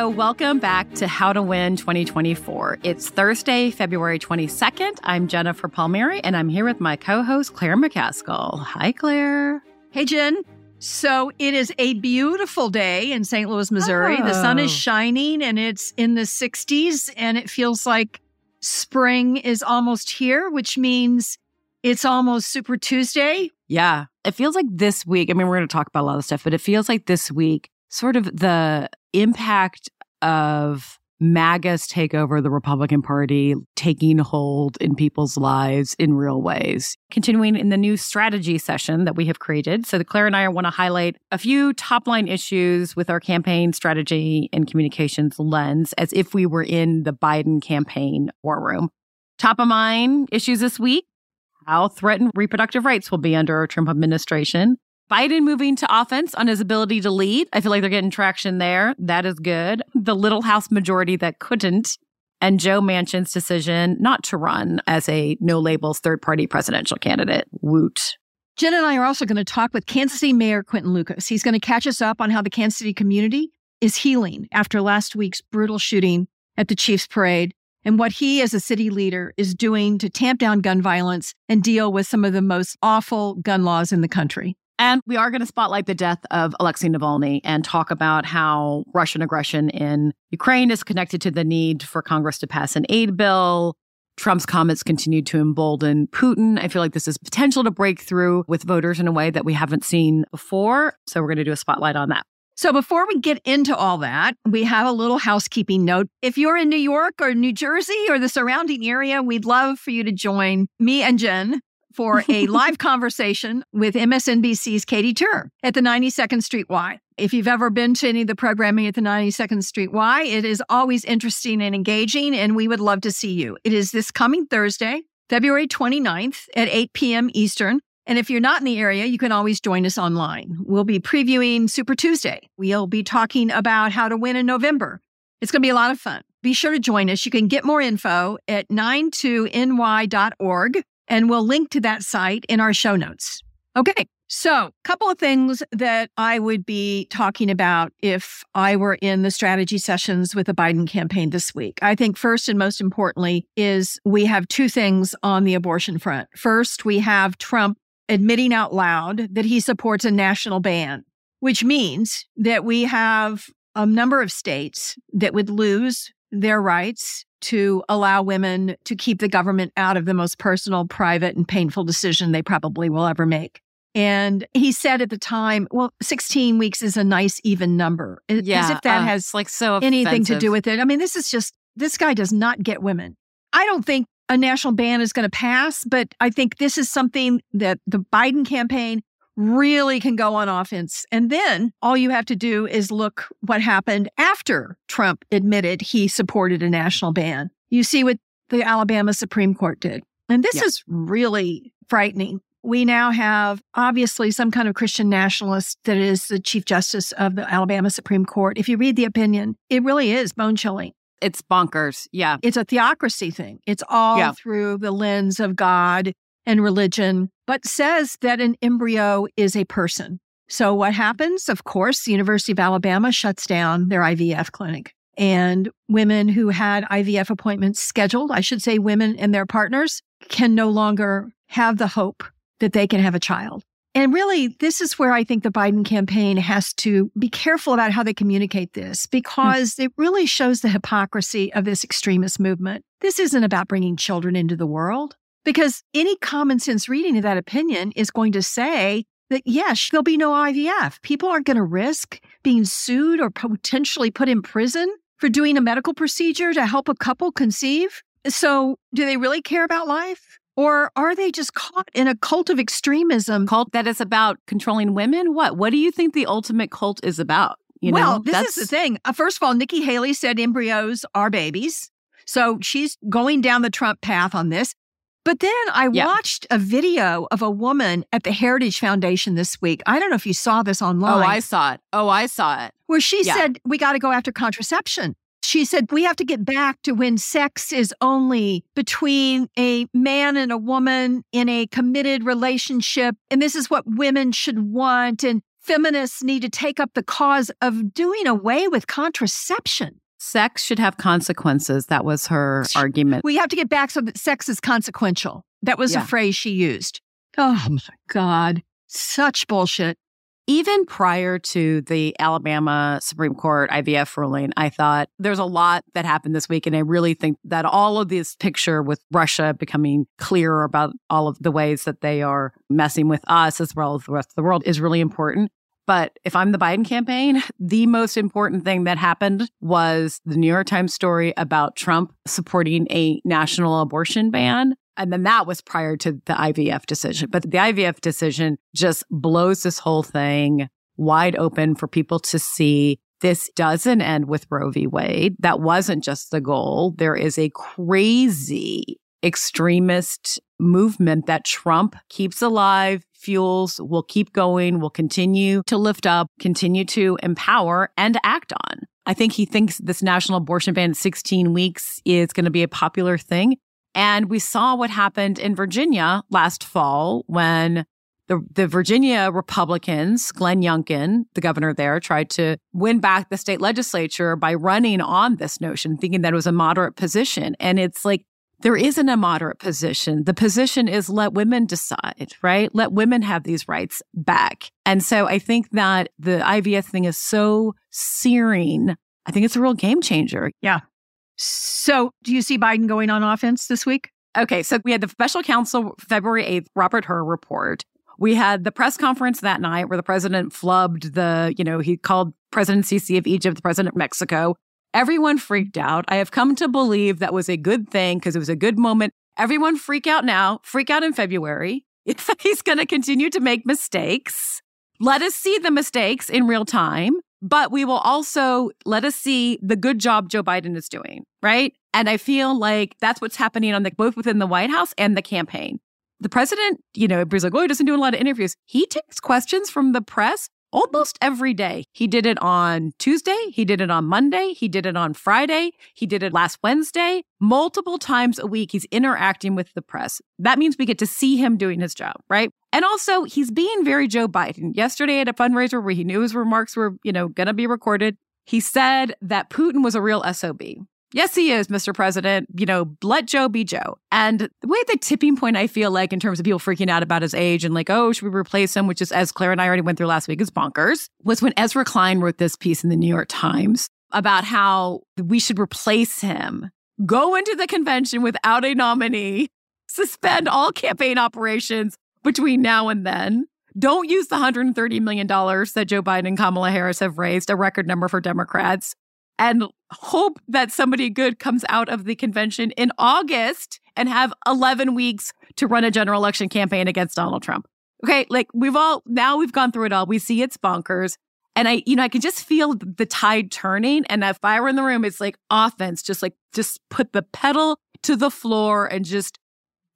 Hello, welcome back to How to Win 2024. It's Thursday, February 22nd. I'm Jennifer Palmieri, and I'm here with my co host, Claire McCaskill. Hi, Claire. Hey, Jen. So it is a beautiful day in St. Louis, Missouri. Oh. The sun is oh. shining and it's in the 60s, and it feels like spring is almost here, which means it's almost Super Tuesday. Yeah, it feels like this week. I mean, we're going to talk about a lot of stuff, but it feels like this week, sort of the impact of MAGA's take over the Republican Party taking hold in people's lives in real ways. Continuing in the new strategy session that we have created. So, Claire and I want to highlight a few top line issues with our campaign strategy and communications lens as if we were in the Biden campaign war room. Top of mind issues this week how threatened reproductive rights will be under a Trump administration. Biden moving to offense on his ability to lead. I feel like they're getting traction there. That is good. The little House majority that couldn't, and Joe Manchin's decision not to run as a no labels third party presidential candidate. Woot. Jen and I are also going to talk with Kansas City Mayor Quinton Lucas. He's going to catch us up on how the Kansas City community is healing after last week's brutal shooting at the Chiefs Parade and what he, as a city leader, is doing to tamp down gun violence and deal with some of the most awful gun laws in the country. And we are going to spotlight the death of Alexei Navalny and talk about how Russian aggression in Ukraine is connected to the need for Congress to pass an aid bill. Trump's comments continue to embolden Putin. I feel like this is potential to break through with voters in a way that we haven't seen before. So we're going to do a spotlight on that. So before we get into all that, we have a little housekeeping note. If you're in New York or New Jersey or the surrounding area, we'd love for you to join me and Jen for a live conversation with MSNBC's Katy Tur at the 92nd Street Y. If you've ever been to any of the programming at the 92nd Street Y, it is always interesting and engaging, and we would love to see you. It is this coming Thursday, February 29th at 8 p.m. Eastern. And if you're not in the area, you can always join us online. We'll be previewing Super Tuesday. We'll be talking about how to win in November. It's going to be a lot of fun. Be sure to join us. You can get more info at 92ny.org, and we'll link to that site in our show notes. Okay, so a couple of things that I would be talking about if I were in the strategy sessions with the Biden campaign this week. I think first and most importantly is we have two things on the abortion front. First, we have Trump admitting out loud that he supports a national ban, which means that we have a number of states that would lose their rights to allow women to keep the government out of the most personal, private, and painful decision they probably will ever make. And he said at the time, well, 16 weeks is a nice even number. Yeah, As if that uh, has like so anything to do with it. I mean, this is just, this guy does not get women. I don't think a national ban is going to pass, but I think this is something that the Biden campaign really can go on offense. And then all you have to do is look what happened after Trump admitted he supported a national ban. You see what the Alabama Supreme Court did. And this Yeah. is really frightening. We now have obviously some kind of Christian nationalist that is the Chief Justice of the Alabama Supreme Court. If you read the opinion, it really is bone chilling It's bonkers. Yeah. it's a theocracy thing. It's all Yeah. through the lens of God and religion, but says that an embryo is a person. So what happens? Of course, the University of Alabama shuts down their IVF clinic. And women who had IVF appointments scheduled, I should say women and their partners, can no longer have the hope that they can have a child. And really, this is where I think the Biden campaign has to be careful about how they communicate this hmm. because it really shows the hypocrisy of this extremist movement. This isn't about bringing children into the world because any common sense reading of that opinion is going to say that, yes, there'll be no IVF. People aren't going to risk being sued or potentially put in prison for doing a medical procedure to help a couple conceive. So, do they really care about life? Or are they just caught in a cult of extremism Cult that is about controlling women? What? What do you think the ultimate cult is about? You well, know, this is the thing. Uh, first of all, Nikki Haley said embryos are babies. So she's going down the Trump path on this. But then I Yeah. watched a video of a woman at the Heritage Foundation this week. I don't know if you saw this oh, online. Oh, I saw it. Oh, I saw it. where she Yeah. said, We got to go after contraception. She said, We have to get back to when sex is only between a man and a woman in a committed relationship. And this is what women should want. And feminists need to take up the cause of doing away with contraception. Sex should have consequences. That was her argument. We have to get back so that sex is consequential. That was yeah. a phrase she used. Oh my God. Such bullshit. Even prior to the Alabama Supreme Court IVF ruling, I thought there's a lot that happened this week. And I really think that all of this picture with Russia becoming clear about all of the ways that they are messing with us as well as the rest of the world is really important. But if I'm the Biden campaign, the most important thing that happened was the New York Times story about Trump supporting a national abortion ban. And then that was prior to the IVF decision. But the IVF decision just blows this whole thing wide open for people to see. This doesn't end with Roe v. Wade. That wasn't just the goal. There is a crazy extremist movement that Trump keeps alive, fuels, will keep going, will continue to lift up, continue to empower and act on. I think he thinks this national abortion ban at 16 weeks is going to be a popular thing. And we saw what happened in Virginia last fall when the, the Virginia Republicans, Glenn Youngkin, the governor there, tried to win back the state legislature by running on this notion, thinking that it was a moderate position. And it's like, there isn't a moderate position. The position is let women decide, right? Let women have these rights back. And so I think that the IVF thing is so searing. I think it's a real game changer. Yeah. So, do you see Biden going on offense this week? Okay, so we had the special counsel February 8th Robert Hur report. We had the press conference that night where the president flubbed the, you know, he called President Sisi of Egypt the president of Mexico. Everyone freaked out. I have come to believe that was a good thing because it was a good moment. Everyone freak out now, freak out in February. He's going to continue to make mistakes. Let us see the mistakes in real time but we will also let us see the good job Joe Biden is doing, right? And I feel like that's what's happening on the both within the White House and the campaign. The president, you know, like, oh, doesn't do a lot of interviews. He takes questions from the press almost every day. He did it on Tuesday. He did it on Monday. He did it on Friday. He did it last Wednesday. Multiple times a week, he's interacting with the press. That means we get to see him doing his job, right? And also, he's being very Joe Biden. Yesterday at a fundraiser where he knew his remarks were, you know, going to be recorded, he said that Putin was a real SOB. Yes, he is, Mr. President. You know, let Joe be Joe. And the way the tipping point I feel like in terms of people freaking out about his age and like, oh, should we replace him, which is as Claire and I already went through last week, is bonkers, was when Ezra Klein wrote this piece in the New York Times about how we should replace him, go into the convention without a nominee, suspend all campaign operations between now and then. Don't use the $130 million that Joe Biden and Kamala Harris have raised, a record number for Democrats and hope that somebody good comes out of the convention in August and have 11 weeks to run a general election campaign against Donald Trump. Okay, like we've all now we've gone through it all. We see it's bonkers. And I, you know, I can just feel the tide turning. And if I were in the room, it's like offense, just like just put the pedal to the floor and just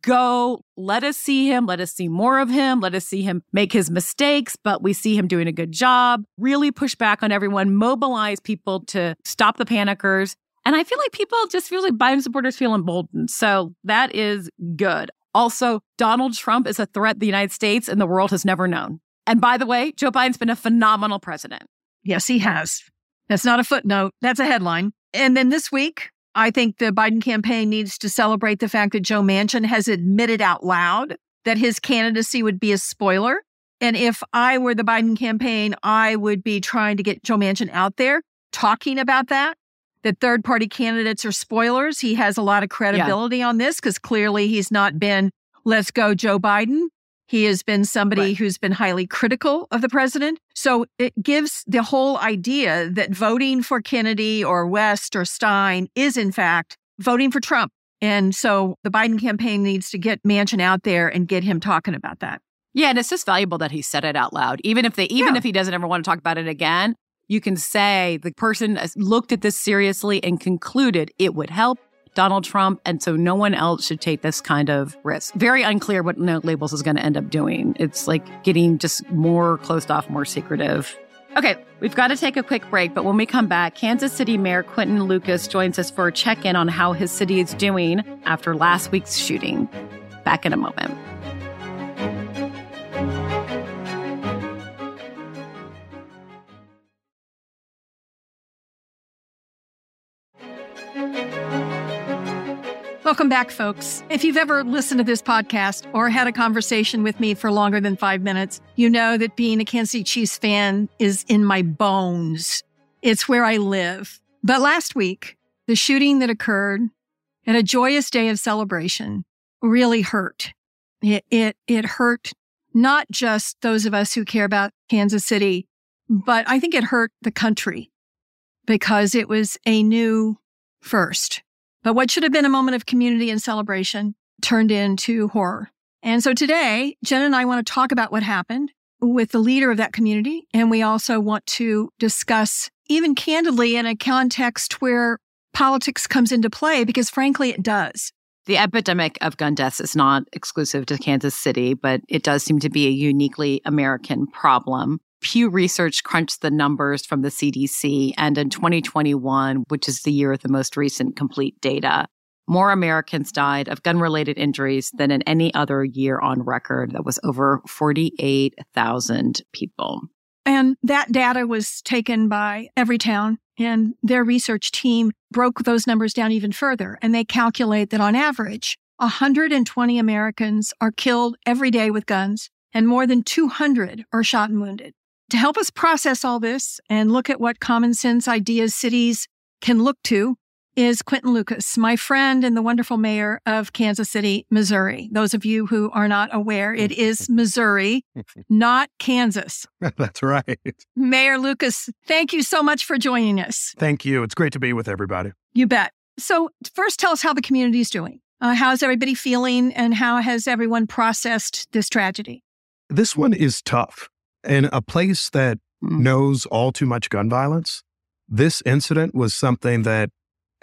go. Let us see him. Let us see more of him. Let us see him make his mistakes, but we see him doing a good job. Really push back on everyone, mobilize people to stop the panickers. And I feel like people just feel like Biden supporters feel emboldened. So that is good. Also, Donald Trump is a threat the United States and the world has never known. And by the way, Joe Biden's been a phenomenal president. Yes, he has. That's not a footnote. That's a headline. And then this week, I think the Biden campaign needs to celebrate the fact that Joe Manchin has admitted out loud that his candidacy would be a spoiler. And if I were the Biden campaign, I would be trying to get Joe Manchin out there talking about that, that third party candidates are spoilers. He has a lot of credibility yeah. on this because clearly he's not been, let's go, Joe Biden. He has been somebody right. who's been highly critical of the president. So it gives the whole idea that voting for Kennedy or West or Stein is, in fact, voting for Trump. And so the Biden campaign needs to get Manchin out there and get him talking about that. Yeah, and it's just valuable that he said it out loud. Even if they even yeah. if he doesn't ever want to talk about it again, you can say the person looked at this seriously and concluded it would help Donald Trump. And so no one else should take this kind of risk. Very unclear what no labels is going to end up doing. It's like getting just more closed off, more secretive. Okay, we've got to take a quick break, but when we come back, Kansas City Mayor Quinton Lucas joins us for a check in on how his city is doing after last week's shooting. Back in a moment. Welcome back, folks. If you've ever listened to this podcast or had a conversation with me for longer than five minutes, you know that being a Kansas City Chiefs fan is in my bones. It's where I live. But last week, the shooting that occurred at a joyous day of celebration really hurt. It, it, it hurt not just those of us who care about Kansas City, but I think it hurt the country because it was a new first. But what should have been a moment of community and celebration turned into horror. And so today, Jen and I want to talk about what happened with the leader of that community. And we also want to discuss, even candidly, in a context where politics comes into play, because frankly, it does. The epidemic of gun deaths is not exclusive to Kansas City, but it does seem to be a uniquely American problem. Pew Research crunched the numbers from the CDC, and in 2021, which is the year of the most recent complete data, more Americans died of gun related injuries than in any other year on record. That was over 48,000 people. And that data was taken by Everytown, and their research team broke those numbers down even further. And they calculate that on average, 120 Americans are killed every day with guns, and more than 200 are shot and wounded. To help us process all this and look at what common sense ideas cities can look to, is Quinton Lucas, my friend and the wonderful mayor of Kansas City, Missouri. Those of you who are not aware, it is Missouri, not Kansas. That's right. Mayor Lucas, thank you so much for joining us. Thank you. It's great to be with everybody. You bet. So, first, tell us how the community is doing. Uh, how's everybody feeling, and how has everyone processed this tragedy? This one is tough. In a place that mm. knows all too much gun violence, this incident was something that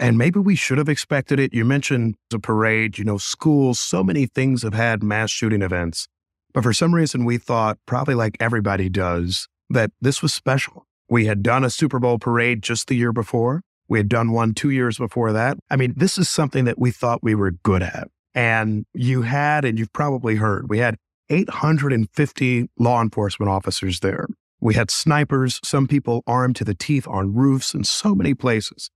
and maybe we should have expected it. You mentioned the parade, you know, schools, so many things have had mass shooting events. But for some reason, we thought, probably like everybody does, that this was special. We had done a Super Bowl parade just the year before. We had done one two years before that. I mean, this is something that we thought we were good at. And you had, and you've probably heard, we had 850 law enforcement officers there. We had snipers, some people armed to the teeth on roofs in so many places.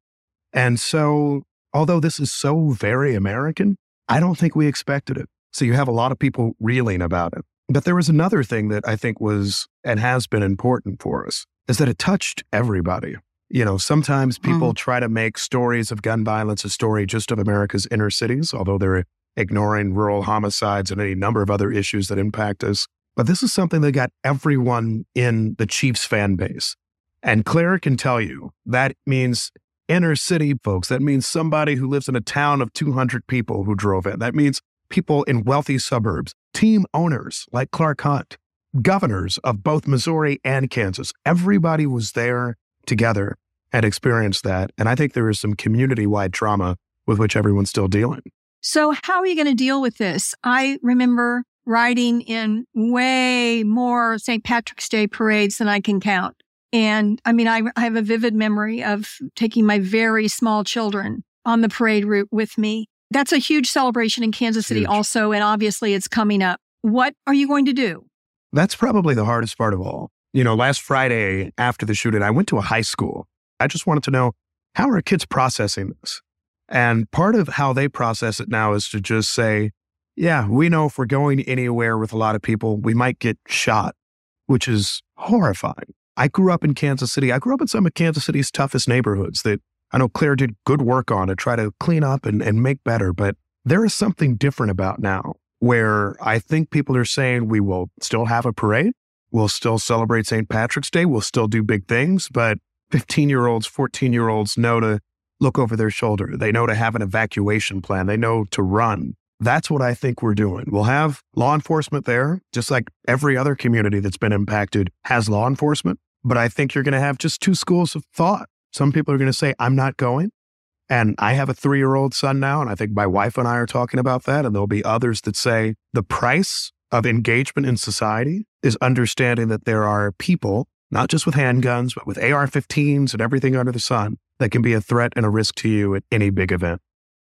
And so, although this is so very American, I don't think we expected it. So you have a lot of people reeling about it. But there was another thing that I think was and has been important for us is that it touched everybody. You know, sometimes people mm. try to make stories of gun violence a story just of America's inner cities, although they're ignoring rural homicides and any number of other issues that impact us. But this is something that got everyone in the Chiefs fan base. And Claire can tell you that means inner city folks. That means somebody who lives in a town of 200 people who drove in. That means people in wealthy suburbs, team owners like Clark Hunt, governors of both Missouri and Kansas. Everybody was there together and experienced that. And I think there is some community wide trauma with which everyone's still dealing. So, how are you going to deal with this? I remember riding in way more St. Patrick's Day parades than I can count. And I mean, I, I have a vivid memory of taking my very small children on the parade route with me. That's a huge celebration in Kansas City, huge. also. And obviously, it's coming up. What are you going to do? That's probably the hardest part of all. You know, last Friday after the shooting, I went to a high school. I just wanted to know how are kids processing this? And part of how they process it now is to just say, yeah, we know if we're going anywhere with a lot of people, we might get shot, which is horrifying. I grew up in Kansas City. I grew up in some of Kansas City's toughest neighborhoods that I know Claire did good work on to try to clean up and, and make better. But there is something different about now where I think people are saying we will still have a parade. We'll still celebrate St. Patrick's Day. We'll still do big things. But 15 year olds, 14 year olds know to look over their shoulder. They know to have an evacuation plan. They know to run. That's what I think we're doing. We'll have law enforcement there, just like every other community that's been impacted has law enforcement. But I think you're going to have just two schools of thought. Some people are going to say, I'm not going. And I have a three year old son now. And I think my wife and I are talking about that. And there'll be others that say the price of engagement in society is understanding that there are people, not just with handguns, but with AR 15s and everything under the sun, that can be a threat and a risk to you at any big event.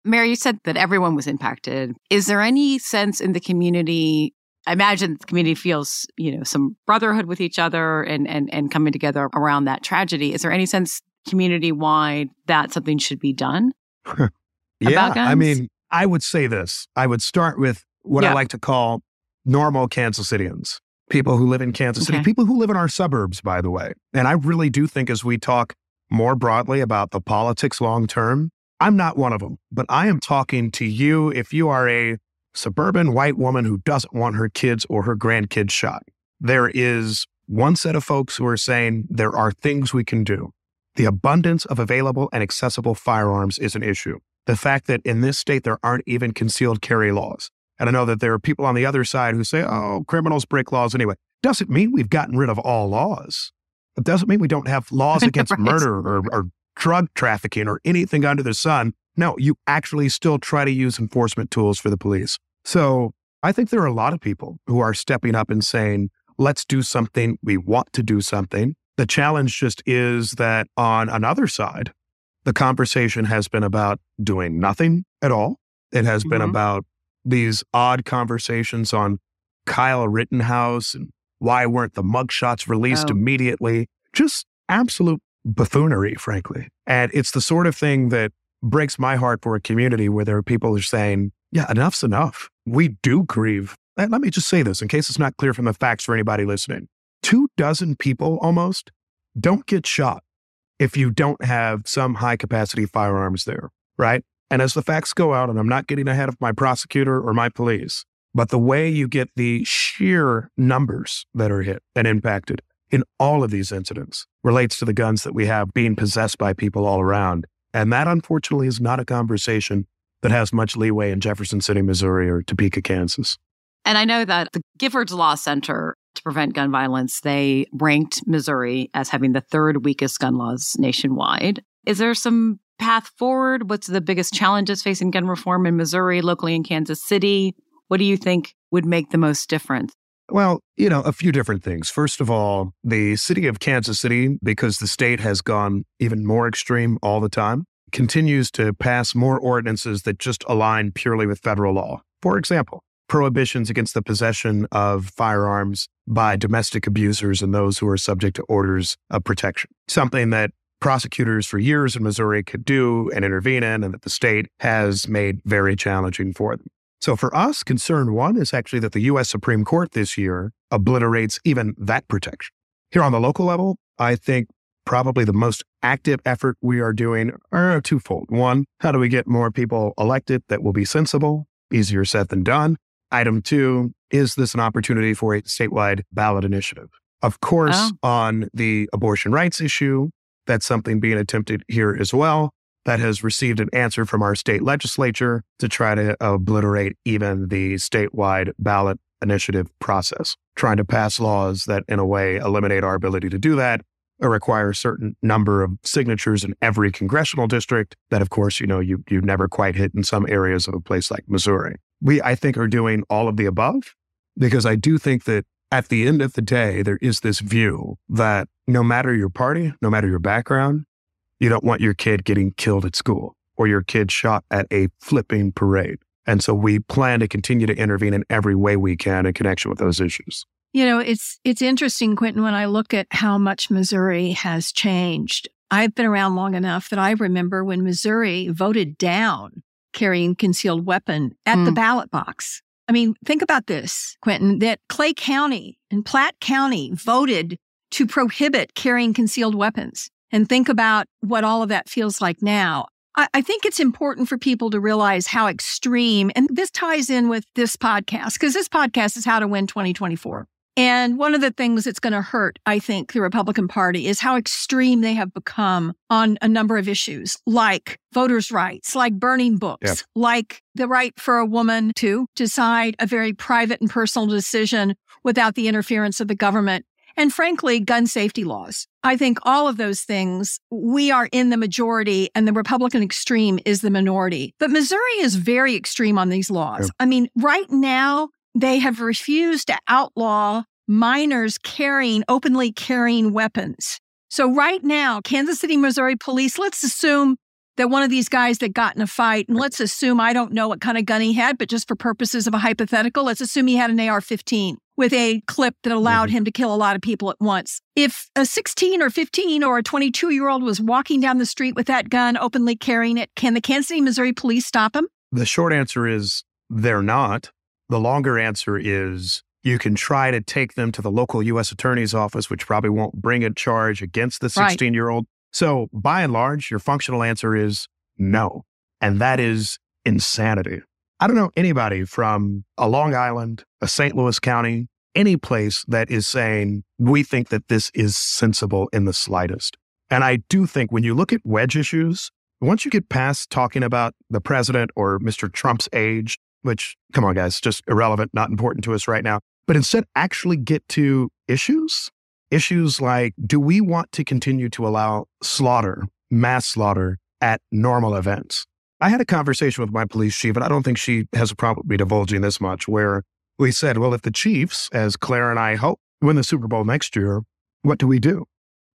Mayor, you said that everyone was impacted. Is there any sense in the community I imagine the community feels, you know, some brotherhood with each other and and and coming together around that tragedy. Is there any sense community wide that something should be done? yeah, I mean, I would say this. I would start with what yeah. I like to call normal Kansas Cityans, people who live in Kansas okay. City, people who live in our suburbs, by the way. And I really do think as we talk more broadly about the politics long term, I'm not one of them, but I am talking to you if you are a suburban white woman who doesn't want her kids or her grandkids shot. There is one set of folks who are saying there are things we can do. The abundance of available and accessible firearms is an issue. The fact that in this state there aren't even concealed carry laws. And I know that there are people on the other side who say, oh, criminals break laws anyway. Doesn't mean we've gotten rid of all laws. It doesn't mean we don't have laws against right. murder or, or drug trafficking or anything under the sun. No, you actually still try to use enforcement tools for the police. So I think there are a lot of people who are stepping up and saying, let's do something. We want to do something. The challenge just is that on another side, the conversation has been about doing nothing at all. It has mm-hmm. been about these odd conversations on Kyle Rittenhouse and why weren't the mugshots released oh. immediately? Just absolute buffoonery, frankly. And it's the sort of thing that breaks my heart for a community where there are people who are saying, yeah, enough's enough. We do grieve. And let me just say this in case it's not clear from the facts for anybody listening. Two dozen people almost don't get shot if you don't have some high capacity firearms there, right? And as the facts go out, and I'm not getting ahead of my prosecutor or my police, but the way you get the sheer numbers that are hit and impacted in all of these incidents relates to the guns that we have being possessed by people all around. And that, unfortunately, is not a conversation that has much leeway in Jefferson City, Missouri or Topeka, Kansas. And I know that the Giffords Law Center to prevent gun violence, they ranked Missouri as having the third weakest gun laws nationwide. Is there some path forward? What's the biggest challenges facing gun reform in Missouri, locally in Kansas City? What do you think would make the most difference? Well, you know, a few different things. First of all, the city of Kansas City, because the state has gone even more extreme all the time, continues to pass more ordinances that just align purely with federal law. For example, prohibitions against the possession of firearms by domestic abusers and those who are subject to orders of protection. Something that prosecutors for years in Missouri could do and intervene in, and that the state has made very challenging for them. So for us, concern one is actually that the U.S. Supreme Court this year obliterates even that protection. Here on the local level, I think probably the most active effort we are doing are twofold. One, how do we get more people elected that will be sensible? Easier said than done. Item two, is this an opportunity for a statewide ballot initiative? Of course, oh. on the abortion rights issue, that's something being attempted here as well that has received an answer from our state legislature to try to obliterate even the statewide ballot initiative process, trying to pass laws that, in a way, eliminate our ability to do that or require a certain number of signatures in every congressional district that, of course, you know, you, you never quite hit in some areas of a place like Missouri. We, I think, are doing all of the above because I do think that at the end of the day, there is this view that no matter your party, no matter your background, you don't want your kid getting killed at school or your kid shot at a flipping parade. And so we plan to continue to intervene in every way we can in connection with those issues. You know, it's it's interesting, Quinton, when I look at how much Missouri has changed. I've been around long enough that I remember when Missouri voted down carrying concealed weapon at mm. the ballot box. I mean, think about this, Quinton, that Clay County and Platte County voted to prohibit carrying concealed weapons and think about what all of that feels like now. I, I think it's important for people to realize how extreme, and this ties in with this podcast, because this podcast is how to win 2024. And one of the things that's going to hurt, I think, the Republican Party is how extreme they have become on a number of issues, like voters' rights, like burning books, yep. like the right for a woman to decide a very private and personal decision without the interference of the government and frankly, gun safety laws. I think all of those things, we are in the majority and the Republican extreme is the minority. But Missouri is very extreme on these laws. I mean, right now, they have refused to outlaw minors carrying, openly carrying weapons. So right now, Kansas City, Missouri police, let's assume that one of these guys that got in a fight, and let's assume I don't know what kind of gun he had, but just for purposes of a hypothetical, let's assume he had an AR 15 with a clip that allowed mm-hmm. him to kill a lot of people at once. If a 16 or 15 or a 22 year old was walking down the street with that gun, openly carrying it, can the Kansas City, Missouri police stop him? The short answer is they're not. The longer answer is you can try to take them to the local U.S. attorney's office, which probably won't bring a charge against the 16 year old. So, by and large, your functional answer is no. And that is insanity. I don't know anybody from a Long Island, uh, a St. Louis County, any place that is saying, we think that this is sensible in the slightest. And I do think when you look at wedge issues, once you get past talking about the president or Mr. Trump's age, which, come on, guys, just irrelevant, not important to us right now, but instead actually get to issues, issues like do we want to continue to allow slaughter, mass slaughter at normal events? I had a conversation with my police chief, and I don't think she has a problem with me divulging this much, where we said, well, if the Chiefs, as Claire and I hope, win the Super Bowl next year, what do we do?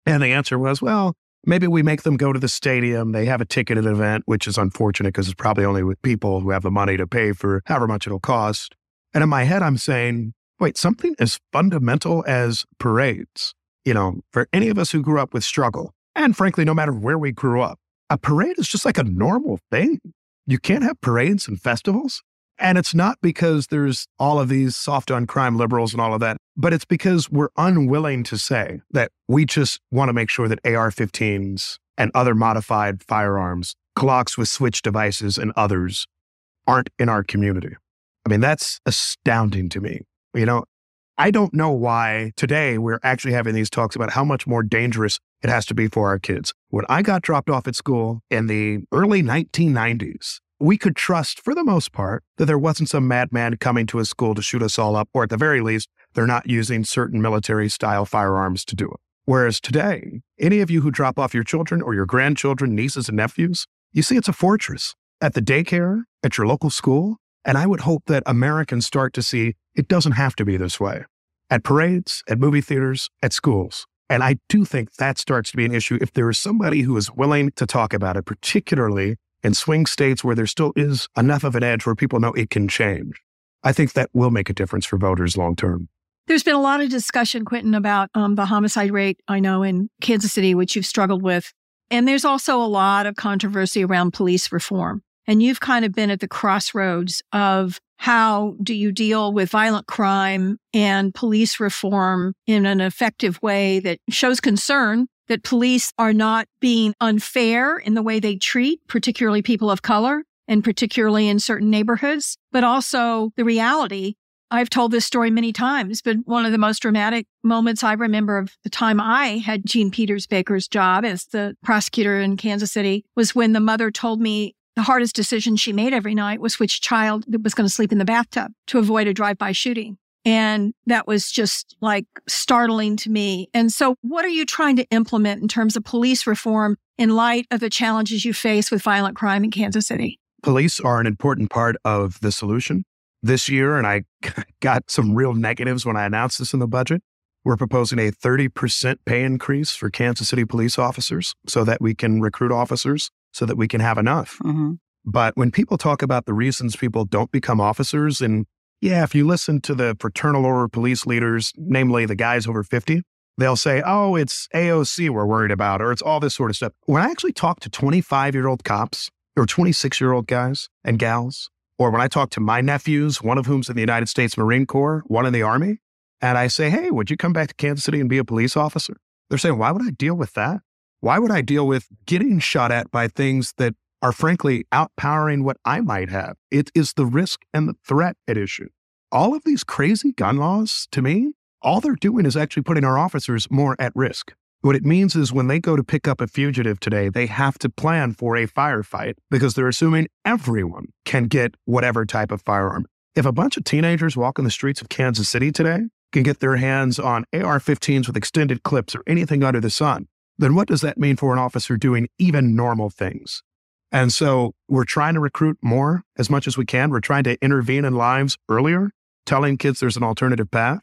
And the answer was, well, maybe we make them go to the stadium. They have a ticketed event, which is unfortunate because it's probably only with people who have the money to pay for however much it'll cost. And in my head, I'm saying, wait, something as fundamental as parades, you know, for any of us who grew up with struggle, and frankly, no matter where we grew up, a parade is just like a normal thing. You can't have parades and festivals. And it's not because there's all of these soft on crime liberals and all of that, but it's because we're unwilling to say that we just want to make sure that AR 15s and other modified firearms, Glocks with switch devices and others aren't in our community. I mean, that's astounding to me. You know, I don't know why today we're actually having these talks about how much more dangerous it has to be for our kids. When I got dropped off at school in the early 1990s, we could trust, for the most part, that there wasn't some madman coming to a school to shoot us all up, or at the very least, they're not using certain military style firearms to do it. Whereas today, any of you who drop off your children or your grandchildren, nieces, and nephews, you see it's a fortress at the daycare, at your local school. And I would hope that Americans start to see it doesn't have to be this way at parades, at movie theaters, at schools. And I do think that starts to be an issue if there is somebody who is willing to talk about it, particularly in swing states where there still is enough of an edge where people know it can change. I think that will make a difference for voters long term. There's been a lot of discussion, Quinton, about um, the homicide rate, I know, in Kansas City, which you've struggled with. And there's also a lot of controversy around police reform. And you've kind of been at the crossroads of how do you deal with violent crime and police reform in an effective way that shows concern that police are not being unfair in the way they treat, particularly people of color and particularly in certain neighborhoods, but also the reality. I've told this story many times, but one of the most dramatic moments I remember of the time I had Jean Peters Baker's job as the prosecutor in Kansas City was when the mother told me the hardest decision she made every night was which child was going to sleep in the bathtub to avoid a drive-by shooting. And that was just like startling to me. And so what are you trying to implement in terms of police reform in light of the challenges you face with violent crime in Kansas City? Police are an important part of the solution. This year, and I got some real negatives when I announced this in the budget, we're proposing a 30% pay increase for Kansas City police officers so that we can recruit officers so that we can have enough. Mm-hmm. But when people talk about the reasons people don't become officers, and yeah, if you listen to the fraternal order police leaders, namely the guys over 50, they'll say, oh, it's AOC we're worried about, or it's all this sort of stuff. When I actually talk to 25 year old cops or 26 year old guys and gals, or when I talk to my nephews, one of whom's in the United States Marine Corps, one in the Army, and I say, hey, would you come back to Kansas City and be a police officer? They're saying, why would I deal with that? Why would I deal with getting shot at by things that are frankly outpowering what I might have? It is the risk and the threat at issue. All of these crazy gun laws, to me, all they're doing is actually putting our officers more at risk. What it means is when they go to pick up a fugitive today, they have to plan for a firefight because they're assuming everyone can get whatever type of firearm. If a bunch of teenagers walk in the streets of Kansas City today can get their hands on AR 15s with extended clips or anything under the sun, then what does that mean for an officer doing even normal things? And so we're trying to recruit more as much as we can. We're trying to intervene in lives earlier, telling kids there's an alternative path.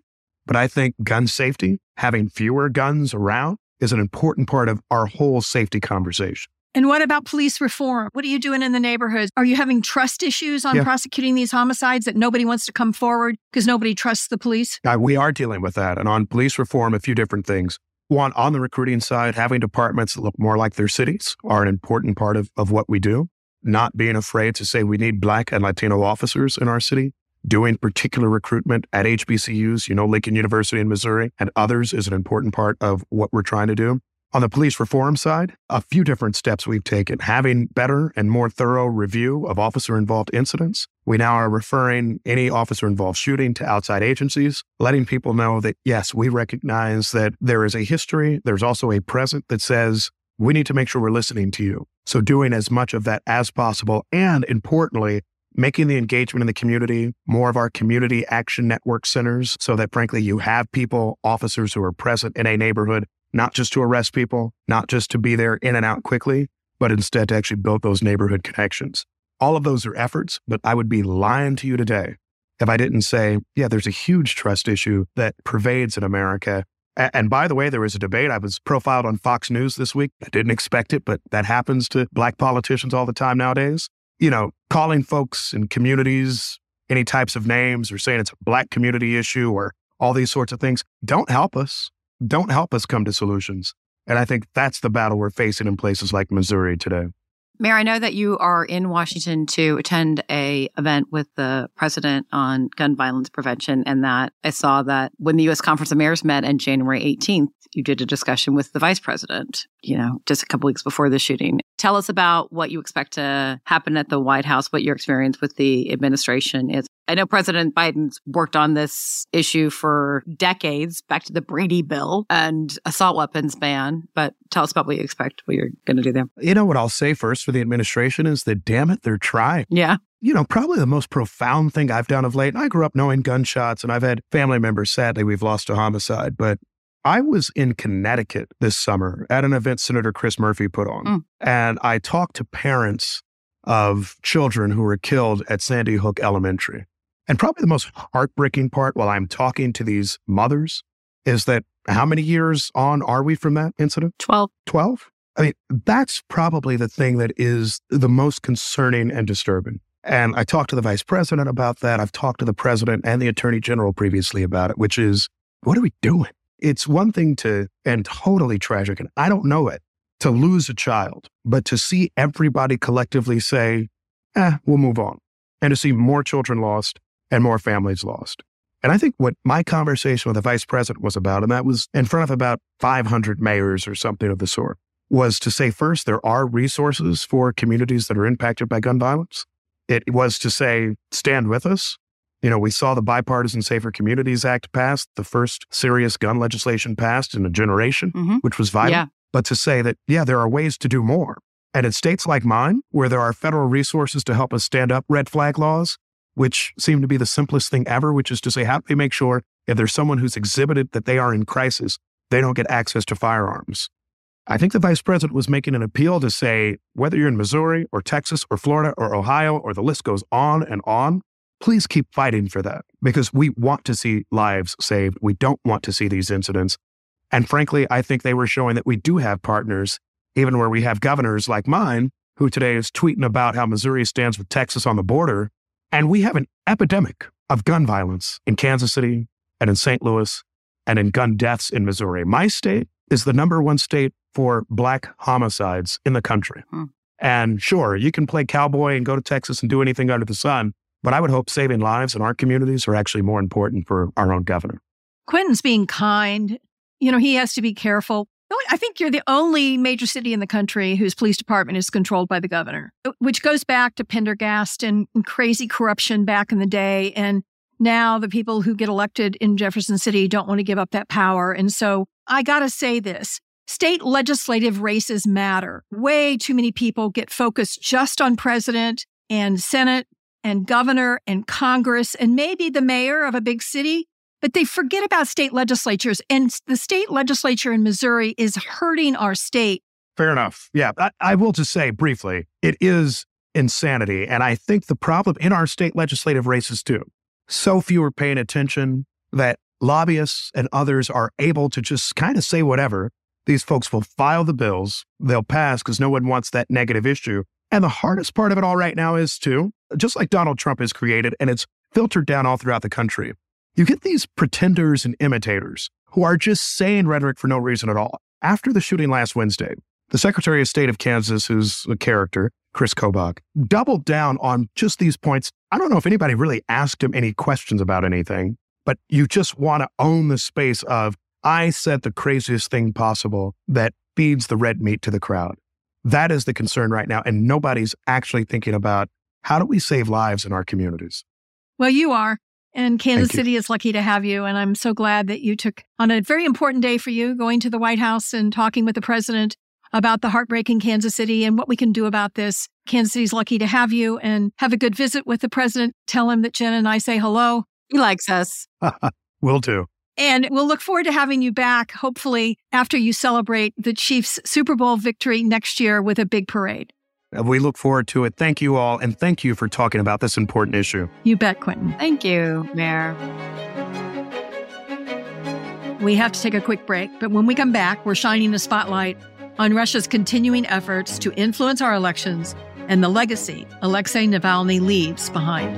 But I think gun safety, having fewer guns around, is an important part of our whole safety conversation. And what about police reform? What are you doing in the neighborhoods? Are you having trust issues on yeah. prosecuting these homicides that nobody wants to come forward because nobody trusts the police? Uh, we are dealing with that. And on police reform, a few different things. One, on the recruiting side, having departments that look more like their cities are an important part of, of what we do. not being afraid to say we need Black and Latino officers in our city, doing particular recruitment at HBCUs, you know, Lincoln University in Missouri and others is an important part of what we're trying to do. On the police reform side, a few different steps we've taken. Having better and more thorough review of officer involved incidents. We now are referring any officer involved shooting to outside agencies, letting people know that, yes, we recognize that there is a history. There's also a present that says we need to make sure we're listening to you. So, doing as much of that as possible. And importantly, making the engagement in the community more of our community action network centers so that, frankly, you have people, officers who are present in a neighborhood not just to arrest people, not just to be there in and out quickly, but instead to actually build those neighborhood connections. All of those are efforts, but I would be lying to you today if I didn't say, yeah, there's a huge trust issue that pervades in America. And by the way, there was a debate. I was profiled on Fox News this week. I didn't expect it, but that happens to Black politicians all the time nowadays. You know, calling folks in communities any types of names or saying it's a Black community issue or all these sorts of things don't help us don't help us come to solutions. And I think that's the battle we're facing in places like Missouri today. Mayor, I know that you are in Washington to attend a event with the president on gun violence prevention and that I saw that when the US Conference of Mayors met on January 18th, you did a discussion with the vice president, you know, just a couple weeks before the shooting. Tell us about what you expect to happen at the White House, what your experience with the administration is. I know President Biden's worked on this issue for decades, back to the Brady bill and assault weapons ban, but tell us about what you expect, what you're going to do there. You know what I'll say first for the administration is that damn it, they're trying. Yeah you know, probably the most profound thing I've done of late. I grew up knowing gunshots and I've had family members, sadly, we've lost to homicide, but I was in Connecticut this summer at an event Senator Chris Murphy put on, mm. and I talked to parents of children who were killed at Sandy Hook Elementary. And probably the most heartbreaking part while I'm talking to these mothers is that how many years on are we from that incident? 12. 12? I mean, that's probably the thing that is the most concerning and disturbing. And I talked to the vice president about that. I've talked to the president and the attorney general previously about it, which is what are we doing? It's one thing to, and totally tragic, and I don't know it, to lose a child, but to see everybody collectively say, eh, we'll move on, and to see more children lost and more families lost. And I think what my conversation with the vice president was about, and that was in front of about 500 mayors or something of the sort, was to say first, there are resources for communities that are impacted by gun violence. It was to say, stand with us. You know, we saw the Bipartisan Safer Communities Act passed, the first serious gun legislation passed in a generation, mm-hmm. which was vital. Yeah. But to say that, yeah, there are ways to do more. And in states like mine, where there are federal resources to help us stand up red flag laws, which seem to be the simplest thing ever, which is to say, how do we make sure if there's someone who's exhibited that they are in crisis, they don't get access to firearms? I think the vice president was making an appeal to say, whether you're in Missouri or Texas or Florida or Ohio, or the list goes on and on, please keep fighting for that because we want to see lives saved. We don't want to see these incidents. And frankly, I think they were showing that we do have partners, even where we have governors like mine, who today is tweeting about how Missouri stands with Texas on the border. And we have an epidemic of gun violence in Kansas City and in St. Louis and in gun deaths in Missouri. My state is the number one state for Black homicides in the country. Hmm. And sure, you can play cowboy and go to Texas and do anything under the sun. But I would hope saving lives in our communities are actually more important for our own governor. Quinton's being kind. You know, he has to be careful. I think you're the only major city in the country whose police department is controlled by the governor, which goes back to Pendergast and, crazy corruption back in the day. And now the people who get elected in Jefferson City don't want to give up that power. And so I got to say this state legislative races matter. Way too many people get focused just on president and Senate and governor and Congress and maybe the mayor of a big city, but they forget about state legislatures. And the state legislature in Missouri is hurting our state. Fair enough. Yeah. I, I will just say briefly, it is insanity. And I think the problem in our state legislative races, too, so few are paying attention that lobbyists and others are able to just kind of say whatever. These folks will file the bills, they'll pass because no one wants that negative issue. And the hardest part of it all right now is, too, just like Donald Trump has created, and it's filtered down all throughout the country. You get these pretenders and imitators who are just saying rhetoric for no reason at all. After the shooting last Wednesday, The Secretary of State of Kansas, who's a character, Chris Kobach, doubled down on just these points. I don't know if anybody really asked him any questions about anything, but you just want to own the space of, I said the craziest thing possible that feeds the red meat to the crowd. That is the concern right now. And nobody's actually thinking about how do we save lives in our communities? Well, you are. And Kansas City is lucky to have you. And I'm so glad that you took on a very important day for you, going to the White House and talking with the president about the heartbreak in Kansas City and what we can do about this. Kansas City's lucky to have you and have a good visit with the president. Tell him that Jen and I say hello. He likes us. Will do. And we'll look forward to having you back, hopefully, after you celebrate the Chiefs' Super Bowl victory next year with a big parade. Uh, we look forward to it. Thank you all. And thank you for talking about this important issue. You bet, Quinton. Thank you, Mayor. We have to take a quick break, but when we come back, we're shining a spotlight on Russia's continuing efforts to influence our elections and the legacy Alexei Navalny leaves behind.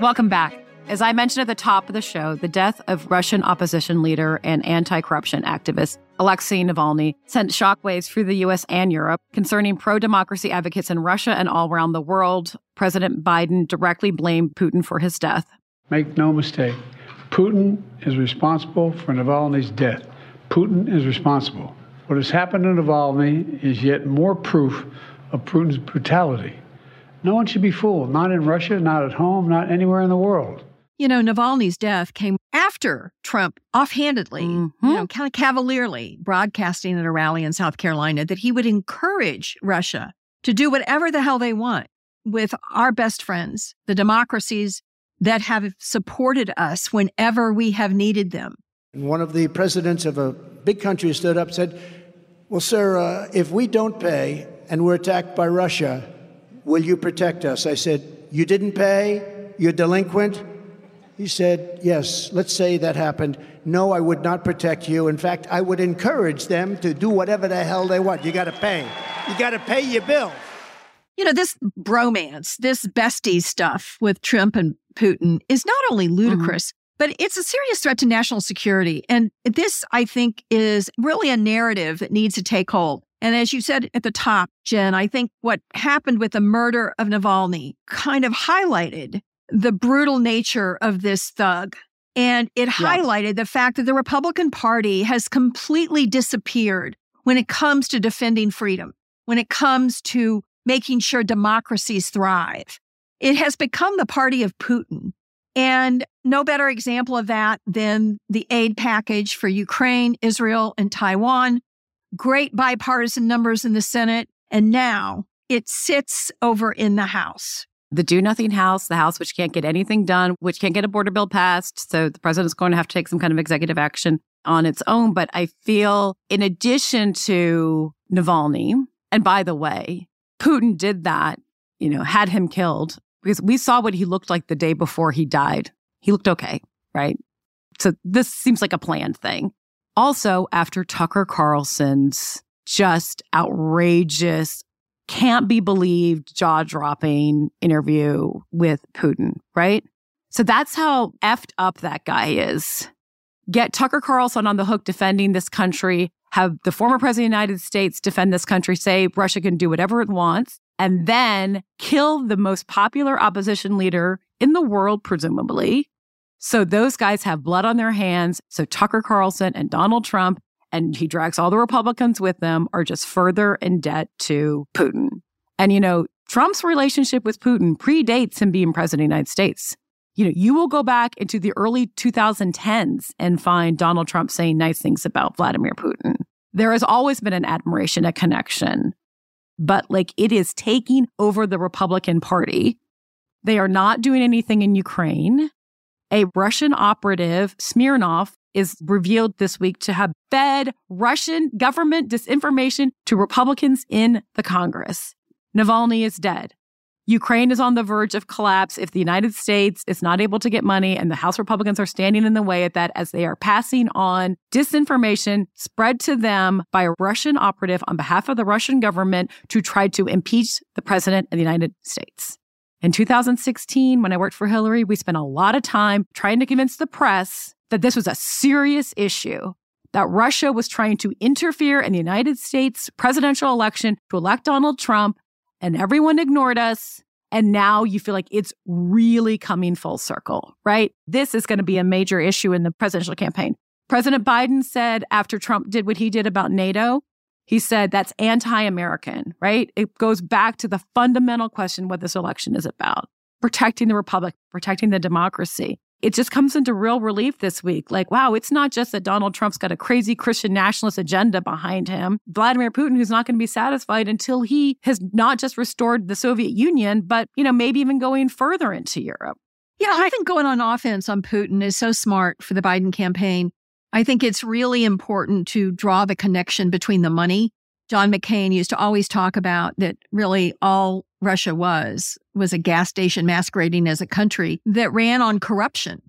Welcome back. As I mentioned at the top of the show, the death of Russian opposition leader and anti corruption activist Alexei Navalny sent shockwaves through the US and Europe concerning pro democracy advocates in Russia and all around the world. President Biden directly blamed Putin for his death. Make no mistake, Putin is responsible for Navalny's death. Putin is responsible. What has happened to Navalny is yet more proof of Putin's brutality. No one should be fooled, not in Russia, not at home, not anywhere in the world. You know, Navalny's death came after Trump offhandedly, mm-hmm. you know, kind of cavalierly broadcasting at a rally in South Carolina that he would encourage Russia to do whatever the hell they want with our best friends, the democracies that have supported us whenever we have needed them. One of the presidents of a big country stood up and said, Well, sir, uh, if we don't pay and we're attacked by Russia, will you protect us? I said, You didn't pay? You're delinquent? He said, Yes, let's say that happened. No, I would not protect you. In fact, I would encourage them to do whatever the hell they want. You got to pay. You got to pay your bill. You know, this bromance, this bestie stuff with Trump and Putin is not only mm-hmm. ludicrous, mm-hmm. but it's a serious threat to national security. And this, I think, is really a narrative that needs to take hold. And as you said at the top, Jen, I think what happened with the murder of Navalny kind of highlighted the brutal nature of this thug. And it highlighted the fact that the Republican Party has completely disappeared when it comes to defending freedom, when it comes to making sure democracies thrive. It has become the party of Putin. And no better example of that than the aid package for Ukraine, Israel, and Taiwan. Great bipartisan numbers in the Senate. And now it sits over in the House the do nothing house, the house which can't get anything done, which can't get a border bill passed. So the president's going to have to take some kind of executive action on its own. But I feel, in addition to Navalny, and by the way, Putin did that, you know, had him killed because we saw what he looked like the day before he died. He looked okay, right? So this seems like a planned thing. Also, after Tucker Carlson's just outrageous can't be believed jaw dropping interview with Putin, right? So that's how effed up that guy is. Get Tucker Carlson on the hook defending this country, have the former president of the United States defend this country, say Russia can do whatever it wants, and then kill the most popular opposition leader in the world, presumably. So those guys have blood on their hands. So Tucker Carlson and Donald Trump and he drags all the Republicans with them, are just further in debt to Putin. And, you know, Trump's relationship with Putin predates him being president of the United States. You know, you will go back into the early 2010s and find Donald Trump saying nice things about Vladimir Putin. There has always been an admiration, a connection, but like it is taking over the Republican Party. They are not doing anything in Ukraine. A Russian operative, Smirnov, is revealed this week to have fed Russian government disinformation to Republicans in the Congress. Navalny is dead. Ukraine is on the verge of collapse if the United States is not able to get money, and the House Republicans are standing in the way at that as they are passing on disinformation spread to them by a Russian operative on behalf of the Russian government to try to impeach the president of the United States. In 2016, when I worked for Hillary, we spent a lot of time trying to convince the press that this was a serious issue, that Russia was trying to interfere in the United States presidential election to elect Donald Trump, and everyone ignored us. And now you feel like it's really coming full circle, right? This is going to be a major issue in the presidential campaign. President Biden said after Trump did what he did about NATO, he said that's anti American, right? It goes back to the fundamental question what this election is about protecting the republic, protecting the democracy. It just comes into real relief this week. Like, wow, it's not just that Donald Trump's got a crazy Christian nationalist agenda behind him. Vladimir Putin, who's not going to be satisfied until he has not just restored the Soviet Union, but, you know, maybe even going further into Europe. Yeah, I think going on offense on Putin is so smart for the Biden campaign. I think it's really important to draw the connection between the money. John McCain used to always talk about that really all Russia was was a gas station masquerading as a country that ran on corruption.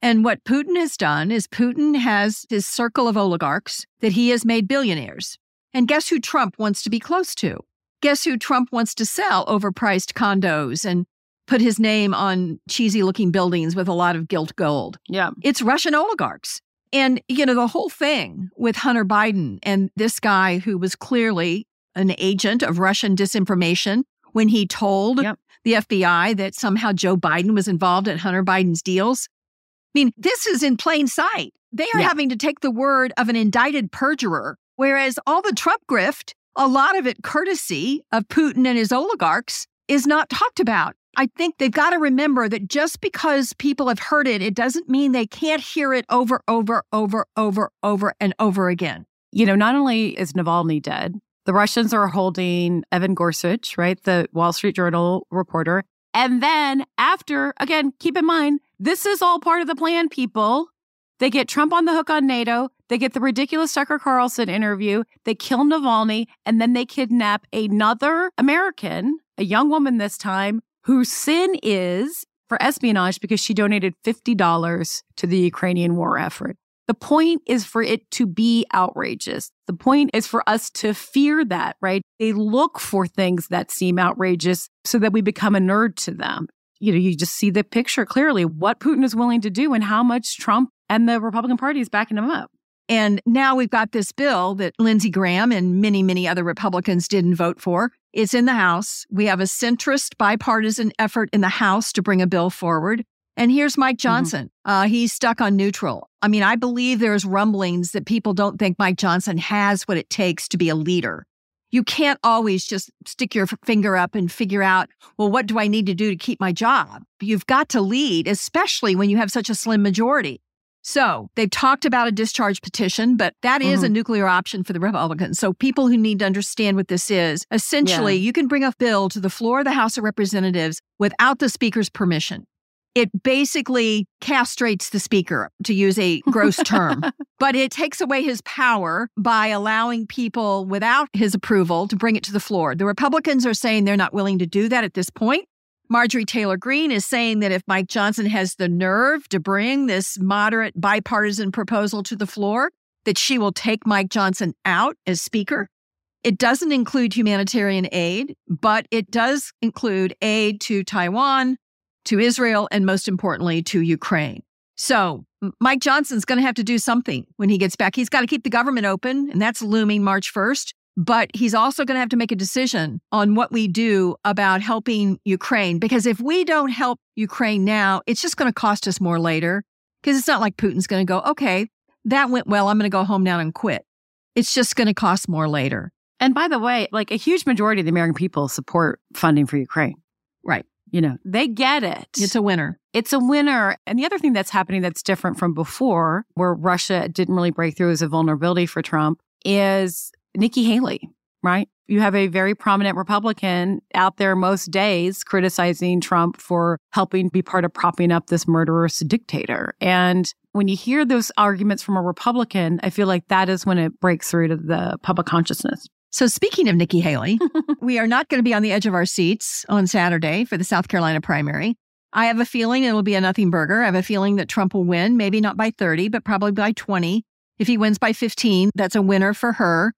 And what Putin has done is Putin has his circle of oligarchs that he has made billionaires. And guess who Trump wants to be close to? Guess who Trump wants to sell overpriced condos and put his name on cheesy looking buildings with a lot of gilt gold? Yeah. It's Russian oligarchs. And, you know, the whole thing with Hunter Biden and this guy who was clearly an agent of Russian disinformation when he told yep. the FBI that somehow Joe Biden was involved in Hunter Biden's deals. I mean, this is in plain sight. They are having to take the word of an indicted perjurer, whereas all the Trump grift, a lot of it courtesy of Putin and his oligarchs, is not talked about. I think they've got to remember that just because people have heard it, it doesn't mean they can't hear it over, over, over, over, over, and over again. You know, not only is Navalny dead, the Russians are holding Evan Gorsuch, right, the Wall Street Journal reporter. And then after, again, keep in mind, this is all part of the plan, people. They get Trump on the hook on NATO. They get the ridiculous Tucker Carlson interview. They kill Navalny, and then they kidnap another American, a young woman this time, whose sin is for espionage because she donated $50 to the Ukrainian war effort. The point is for it to be outrageous. The point is for us to fear that, right? They look for things that seem outrageous so that we become a nerd to them. You know, you just see the picture clearly what Putin is willing to do and how much Trump and the Republican Party is backing him up. And now we've got this bill that Lindsey Graham and many, many other Republicans didn't vote for. It's in the House. We have a centrist bipartisan effort in the House to bring a bill forward. And here's Mike mm-hmm. Johnson. Mm-hmm. Uh, he's stuck on neutral. I mean, I believe there's rumblings that people don't think Mike Johnson has what it takes to be a leader. You can't always just stick your finger up and figure out, well, what do I need to do to keep my job? You've got to lead, especially when you have such a slim majority. So they've talked about a discharge petition, but that is mm-hmm. a nuclear option for the Republicans. So people who need to understand what this is, essentially, yeah. you can bring a bill to the floor of the House of Representatives without the Speaker's permission. It basically castrates the Speaker, to use a gross term, but it takes away his power by allowing people without his approval to bring it to the floor. The Republicans are saying they're not willing to do that at this point. Marjorie Taylor Greene is saying that if Mike Johnson has the nerve to bring this moderate bipartisan proposal to the floor, that she will take Mike Johnson out as Speaker. It doesn't include humanitarian aid, but it does include aid to Taiwan, to Israel, and most importantly, to Ukraine. So Mike Johnson's going to have to do something when he gets back. He's got to keep the government open, and that's looming March 1st. But he's also going to have to make a decision on what we do about helping Ukraine. Because if we don't help Ukraine now, it's just going to cost us more later. Because it's not like Putin's going to go, okay, that went well. I'm going to go home now and quit. It's just going to cost more later. And by the way, like a huge majority of the American people support funding for Ukraine. Right. You know, they get it. It's a winner. It's a winner. And the other thing that's happening that's different from before, where Russia didn't really break through as a vulnerability for Trump, is Nikki Haley, right? You have a very prominent Republican out there most days criticizing Trump for helping be part of propping up this murderous dictator. And when you hear those arguments from a Republican, I feel like that is when it breaks through to the public consciousness. So, speaking of Nikki Haley, we are not going to be on the edge of our seats on Saturday for the South Carolina primary. I have a feeling it will be a nothing burger. I have a feeling that Trump will win, maybe not by 30, but probably by 20. If he wins by 15, that's a winner for her.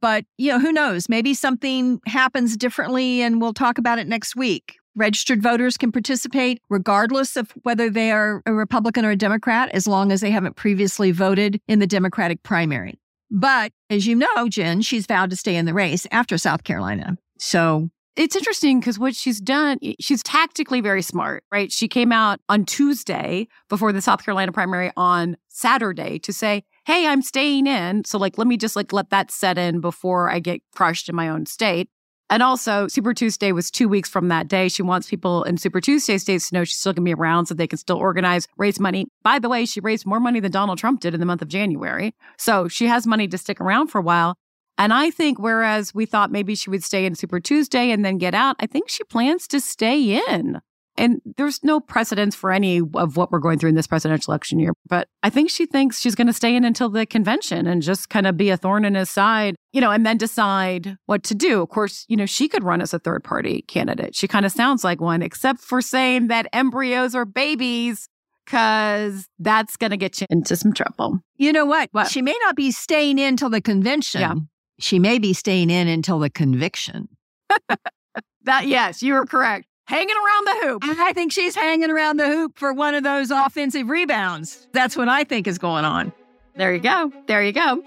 But, you know, who knows? Maybe something happens differently and we'll talk about it next week. Registered voters can participate regardless of whether they are a Republican or a Democrat, as long as they haven't previously voted in the Democratic primary. But as you know, Jen, she's vowed to stay in the race after South Carolina. So it's interesting because what she's done, she's tactically very smart, right? She came out on Tuesday before the South Carolina primary on Saturday to say, hey, I'm staying in. So like, let me just like let that set in before I get crushed in my own state. And also, Super Tuesday was two weeks from that day. She wants people in Super Tuesday states to know she's still going to be around so they can still organize, raise money. By the way, she raised more money than Donald Trump did in the month of January. So she has money to stick around for a while. And I think, whereas we thought maybe she would stay in Super Tuesday and then get out, I think she plans to stay in. And there's no precedence for any of what we're going through in this presidential election year. But I think she thinks she's going to stay in until the convention and just kind of be a thorn in his side, you know, and then decide what to do. Of course, you know, she could run as a third party candidate. She kind of sounds like one, except for saying that embryos are babies because that's going to get you into some trouble. You know what? what? She may not be staying in till the convention. Yeah. She may be staying in until the conviction. that, yes, you are correct hanging around the hoop. I think she's hanging around the hoop for one of those offensive rebounds. That's what I think is going on. There you go. There you go.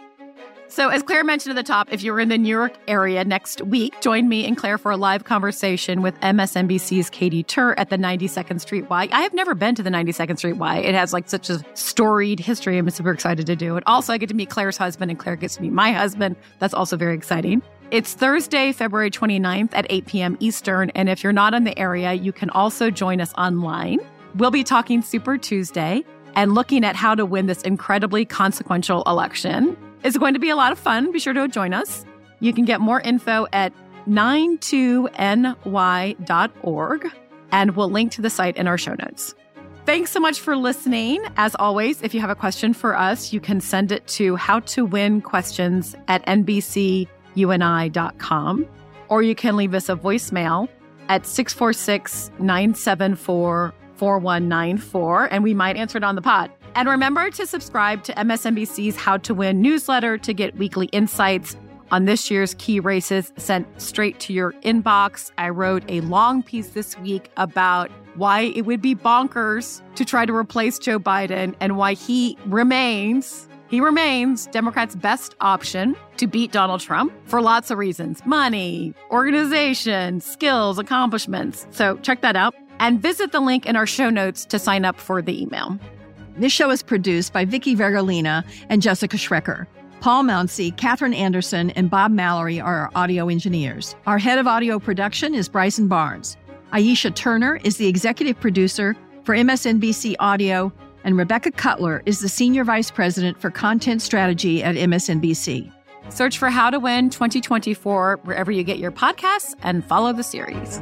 So, as Claire mentioned at the top, if you're in the New York area next week, join me and Claire for a live conversation with MSNBC's Katy Tur at the 92nd Street Y. I have never been to the 92nd Street Y. It has like such a storied history. I'm super excited to do it. Also, I get to meet Claire's husband, and Claire gets to meet my husband. That's also very exciting. It's Thursday, February 29th at 8 p.m. Eastern. And if you're not in the area, you can also join us online. We'll be talking Super Tuesday and looking at how to win this incredibly consequential election. It's going to be a lot of fun. Be sure to join us. You can get more info at 92ny.org, and we'll link to the site in our show notes. Thanks so much for listening. As always, if you have a question for us, you can send it to howtowinquestions at NBC uni.com, or you can leave us a voicemail at 646 974 4194, and we might answer it on the pod. And remember to subscribe to MSNBC's How to Win newsletter to get weekly insights on this year's key races sent straight to your inbox. I wrote a long piece this week about why it would be bonkers to try to replace Joe Biden and why he remains he remains Democrats' best option to beat Donald Trump for lots of reasons money, organization, skills, accomplishments. So check that out and visit the link in our show notes to sign up for the email. This show is produced by Vicky Vergolina and Jessica Schrecker. Paul Mounsey, Catherine Anderson, and Bob Mallory are our audio engineers. Our head of audio production is Bryson Barnes. Aisha Turner is the executive producer for MSNBC Audio and Rebecca Cutler is the Senior Vice President for Content Strategy at MSNBC. Search for How to Win 2024 wherever you get your podcasts and follow the series.